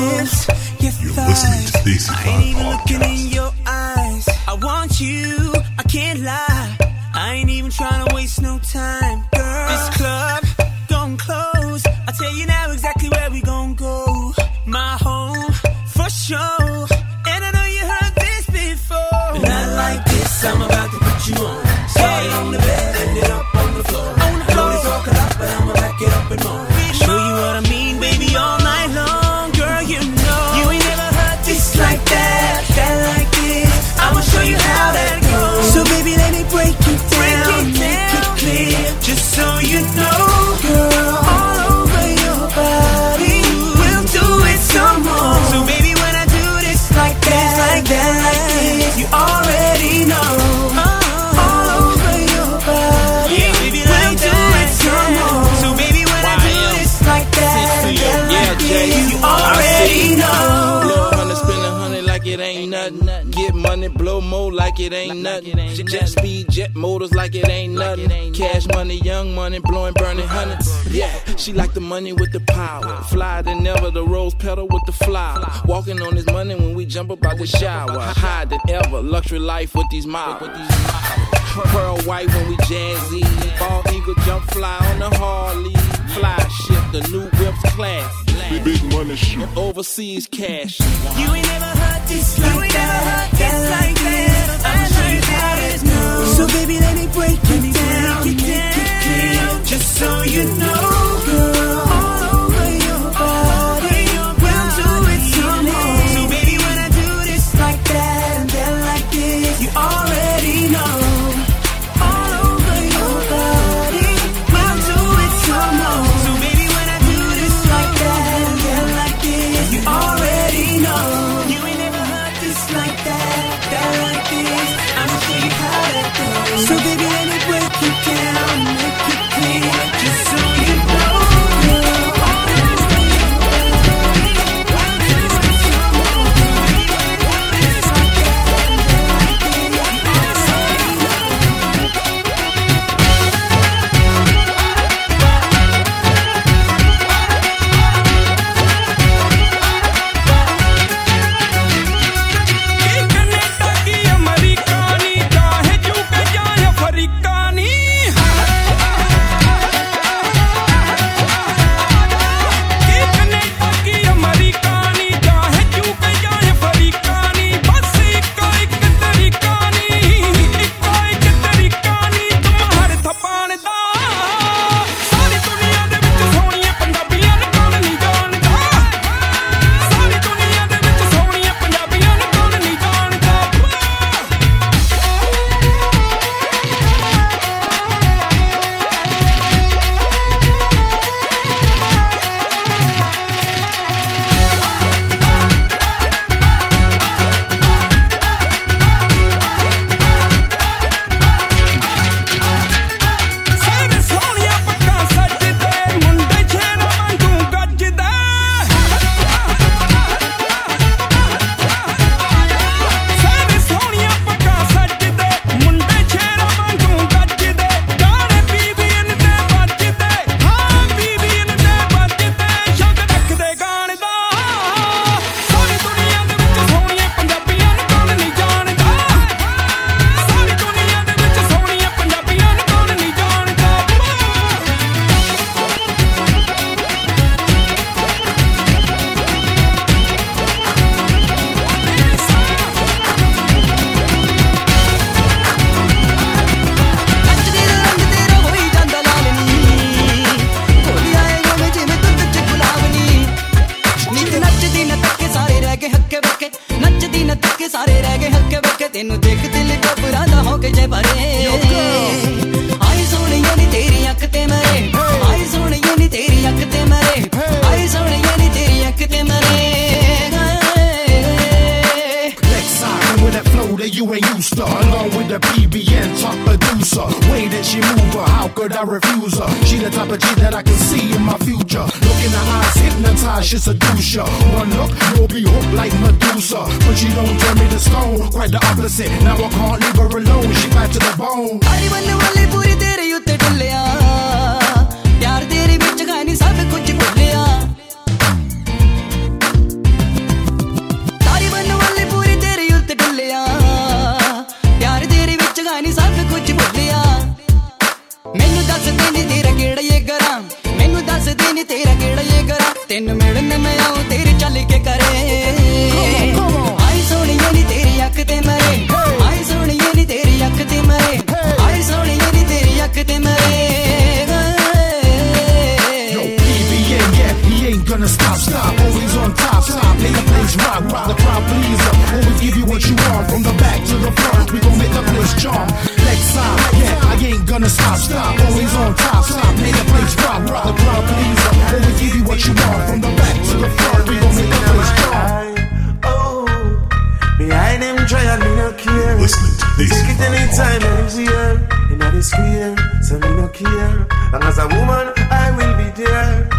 lips, your thighs. I ain't even looking in your eyes. I want you, I can't lie. I ain't even trying to waste no time, girl. This club gon' close. I tell you now exactly where we gon' go. My home for sure. And I know you heard this before. Not like this. I'm about to put you on. Money, blow more like it ain't nothing. Jet speed, jet motors like it ain't nothing. Cash money, young money, blowing, burning hundreds. Yeah, she like the money with the power. Fly than never, the rose petal with the flower. Walking on this money when we jump about the shower. Higher than ever, luxury life with these miles. Pearl white when we jazzy. Ball eagle jump fly on the Harley. Fly ship, the new whips class. Big, big money shit. Overseas cash. You ain't never heard this like So baby, let me break it down, clear, just so you know, girl. record, I refuse her. She the type of chick that I can see in my future. Look in her eyes, hypnotized, she seduce ya. One look, you'll be hooked like Medusa. But she don't turn me to stone, quite the opposite. Now I can't leave her alone, she back to the bone. I wanna वाले पूरी तेरे उत्ते ढुल्लिया प्यार तेरे बिच गानी सब कुछ भुल्लिया ਆਈ ਨੀ ਤੇਰਾ ਕਿਹੜਾ ਇਹ ਕਰਾਂ? ਤੈਨੂੰ ਮਿਲਣ ਮੈਂ ਆਉਂ ਚੱਲ ਕੇ ਕਰੇ। ਆਈ ਤੇਰੀ ਅੱਖ ਤੇ ਮਰੇ। ਆਈ ਤੇਰੀ ਅੱਖ ਤੇ ਮਰੇ। ਆਈ ਤੇਰੀ ਅੱਖ ਤੇ ਮਰੇ। Gonna stop, stop, always on top, stop, Make the place rock, rock. The crowd please up, always give you what you want, from the back to the front, we gon' make the place jump, next time, yeah, I ain't gonna stop, stop, always on top, stop, Make the place rock, rock. The what you want. From the back to the front, we gon' make up for this job. Behind them try me no care. Listen to this. Take it anytime, anywhere. In the square, so me no care. Long as a woman, I will be there.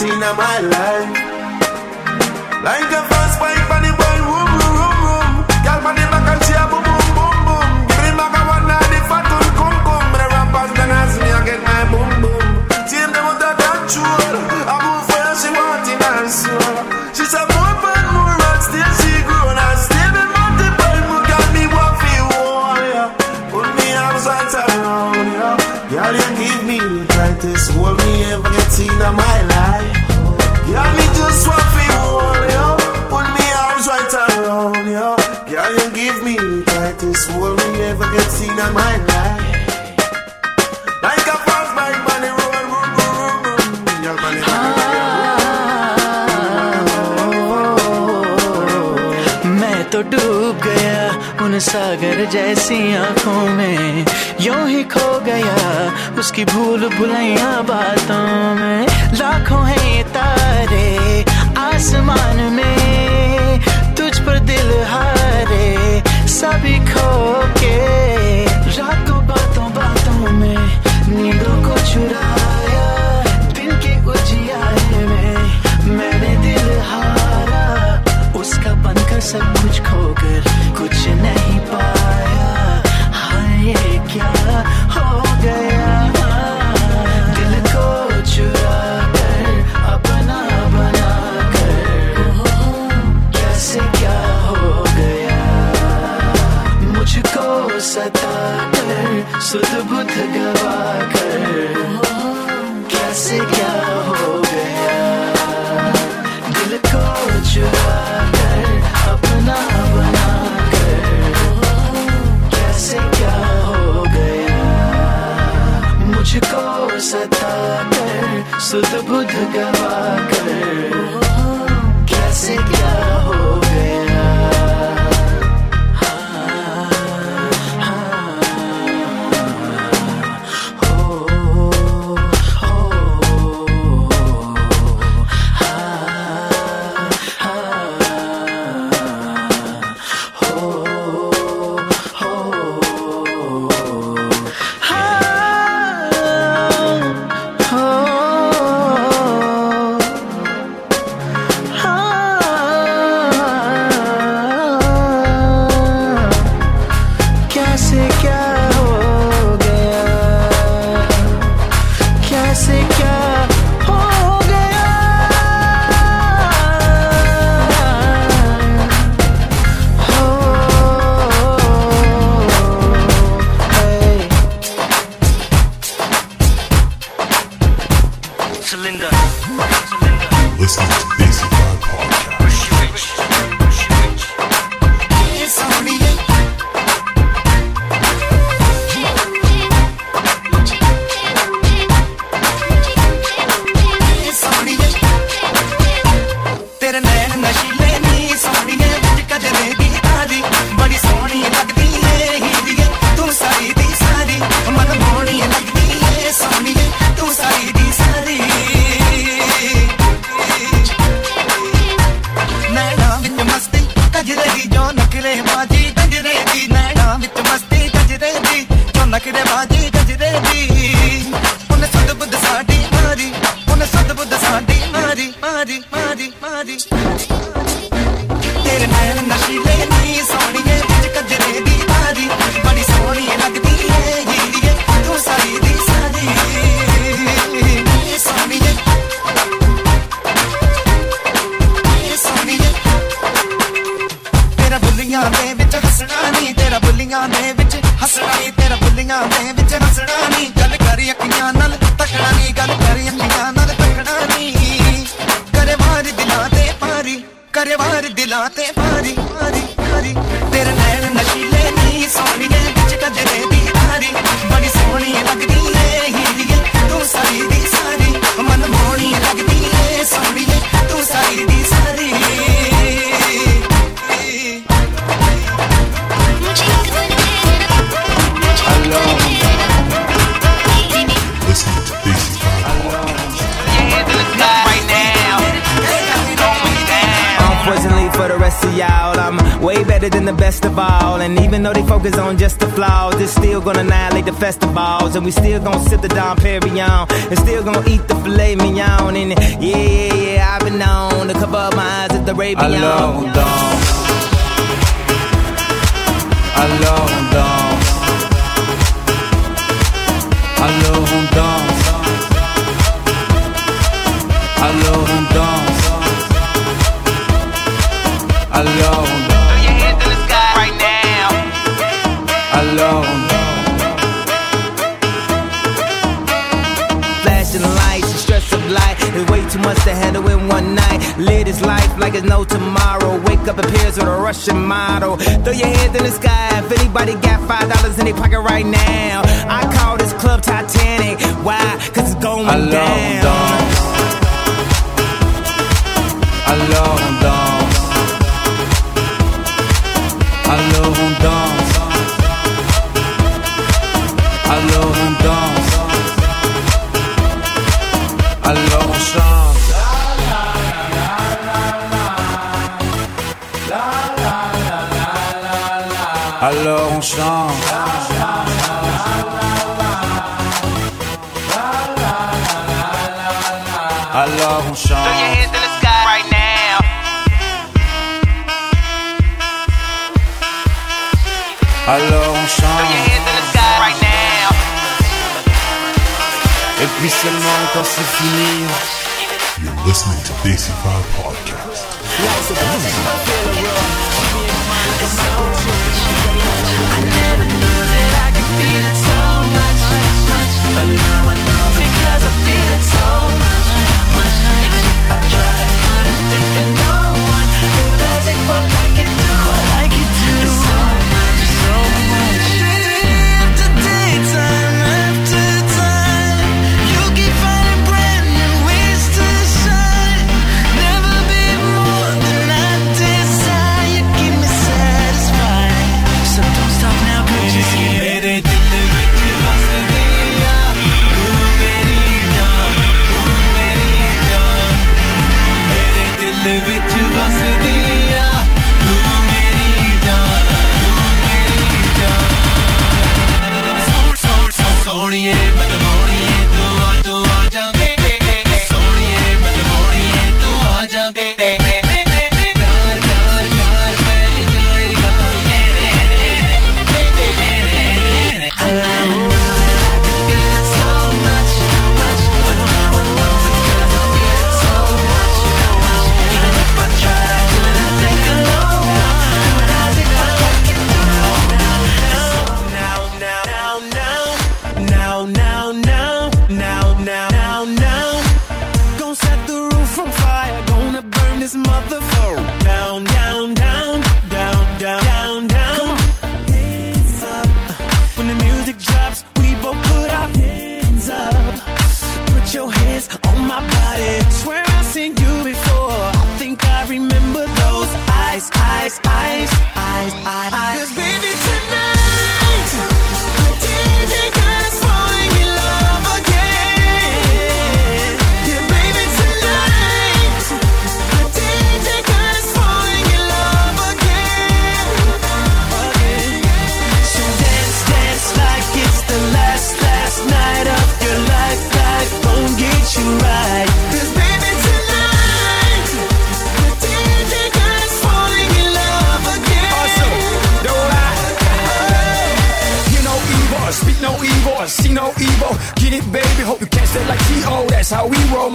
in my life. Like a fast bike. उसकी भूल भुलैया बातों करे कैसे क्या? in the for the rest of y'all, I'm way better than the best of all. And even though they focus on just the flaws, it's still gonna annihilate the festivals. And we still gonna sip the Dom Perignon. And still gonna eat the filet mignon. And yeah, yeah, yeah, I've been known to cover up my eyes at the Arabian. Alors on danse. Alors on danse. Alors on danse. Alors on danse. Alors on danse. Alors on Flashing lights, the stress of life is way too much to handle in one night. Live this life like it's no tomorrow. Wake up appears with a Russian model. Throw your hands in the sky if anybody got five dollars in their pocket right now. I call this club Titanic. Why? Cause it's going Alors on down. danse. Seulement quand c'est fini. You're listening to Desi Podcast.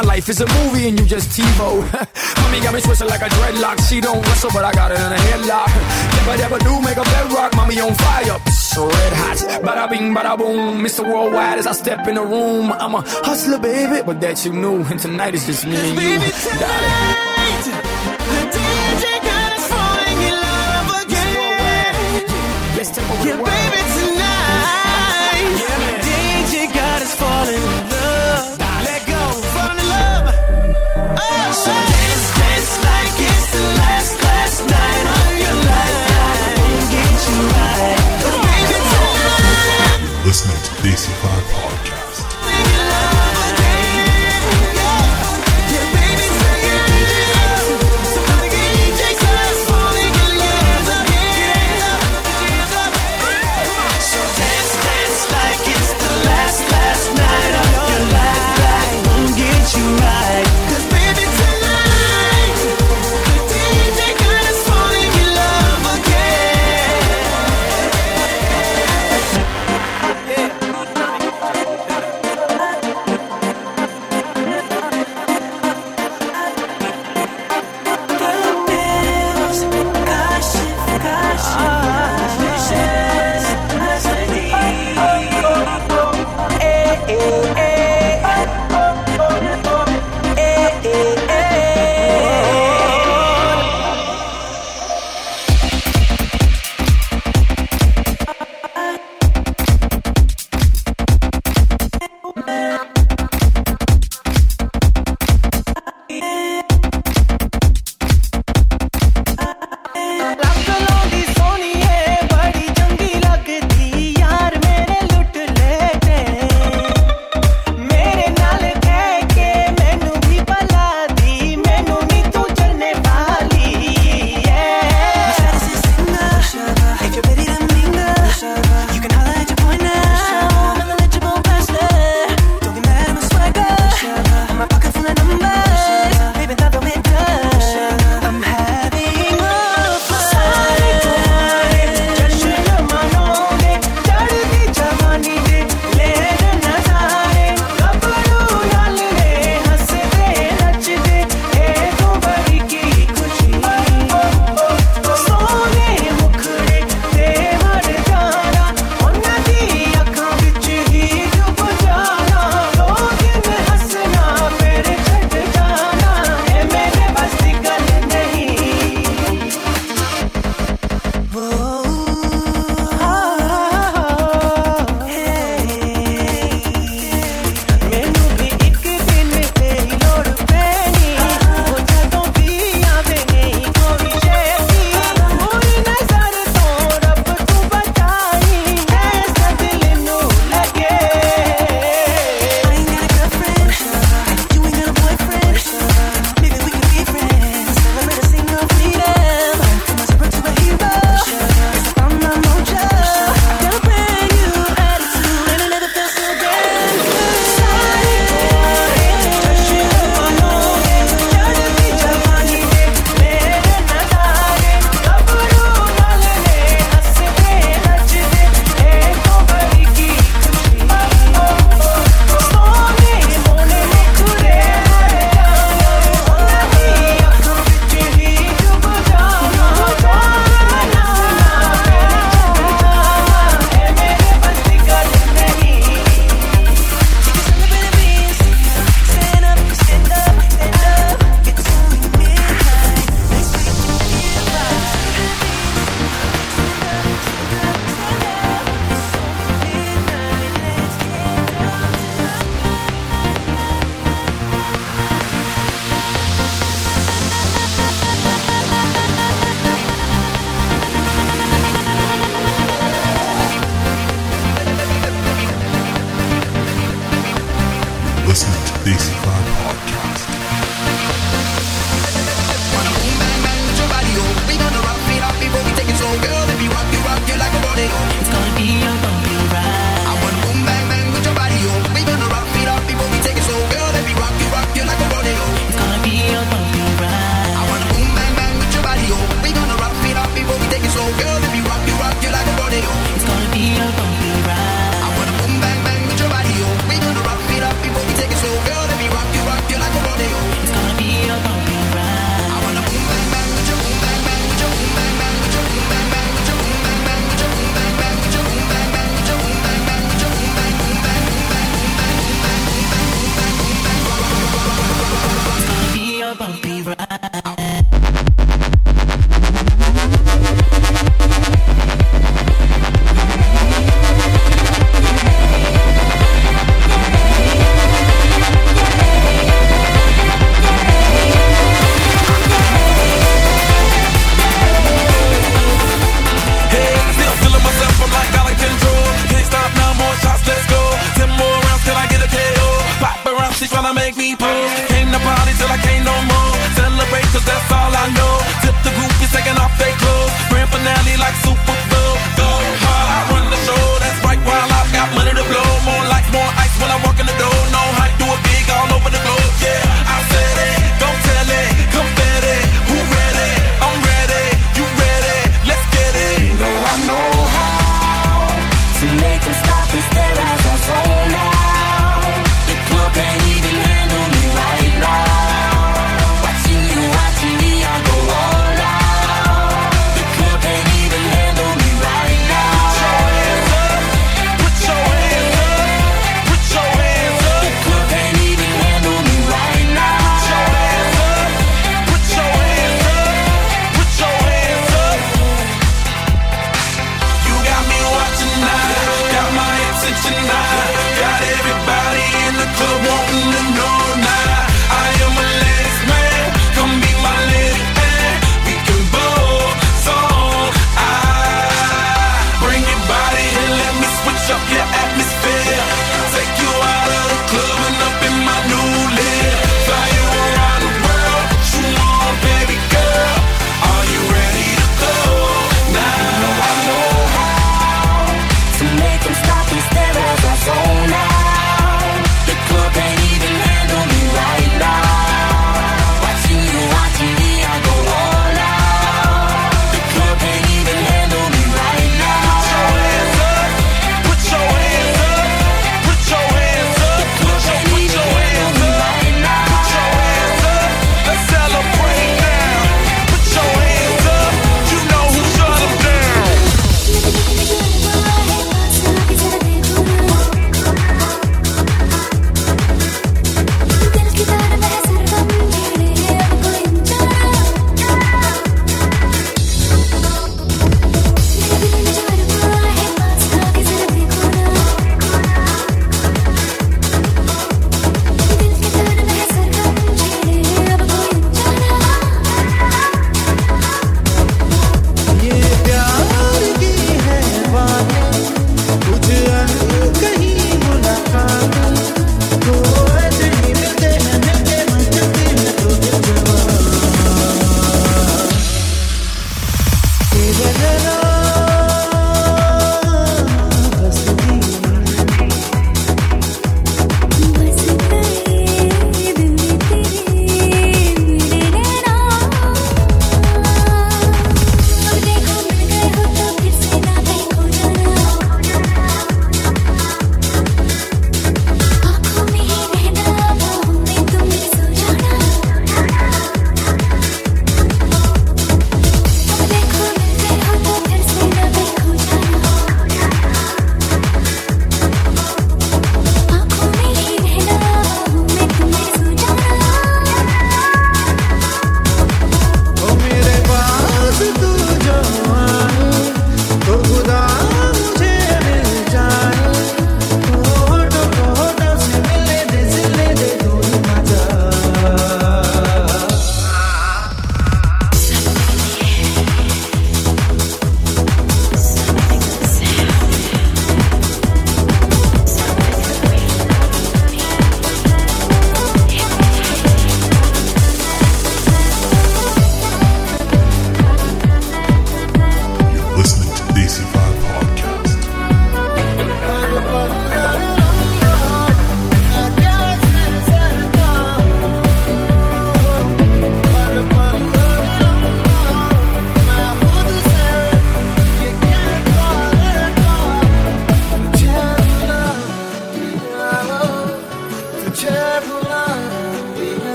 My life is a movie and you just TiVo. Mommy got me twisted like a dreadlock. She don't wrestle, but I got it in a headlock. Never, never do make a bedrock. Mommy on fire, so red hot. Bada bing, bada boom. Mr. Worldwide as I step in the room. I'm a hustler, baby, but that you knew. And tonight it's just me and you. Darling.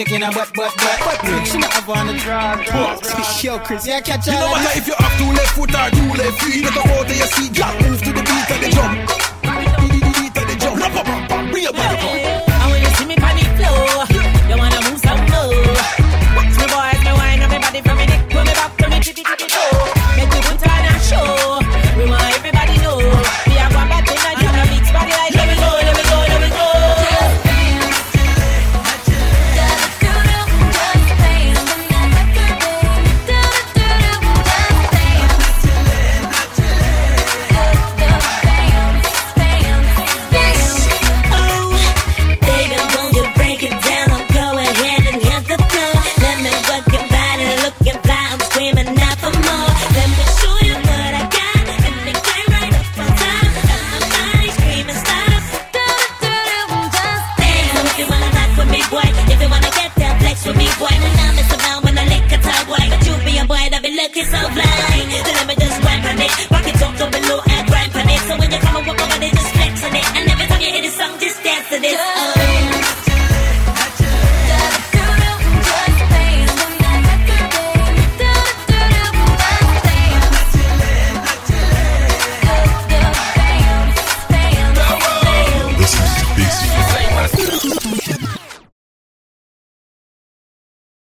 shaking her butt, butt, butt. But quick, she not on the. Yo, Chris, yeah, catch. You know matter if you have two left foot or two left feet, you the whole day your see Yeah, move to the beat of the drum. Beat of the drum. Bring your body up.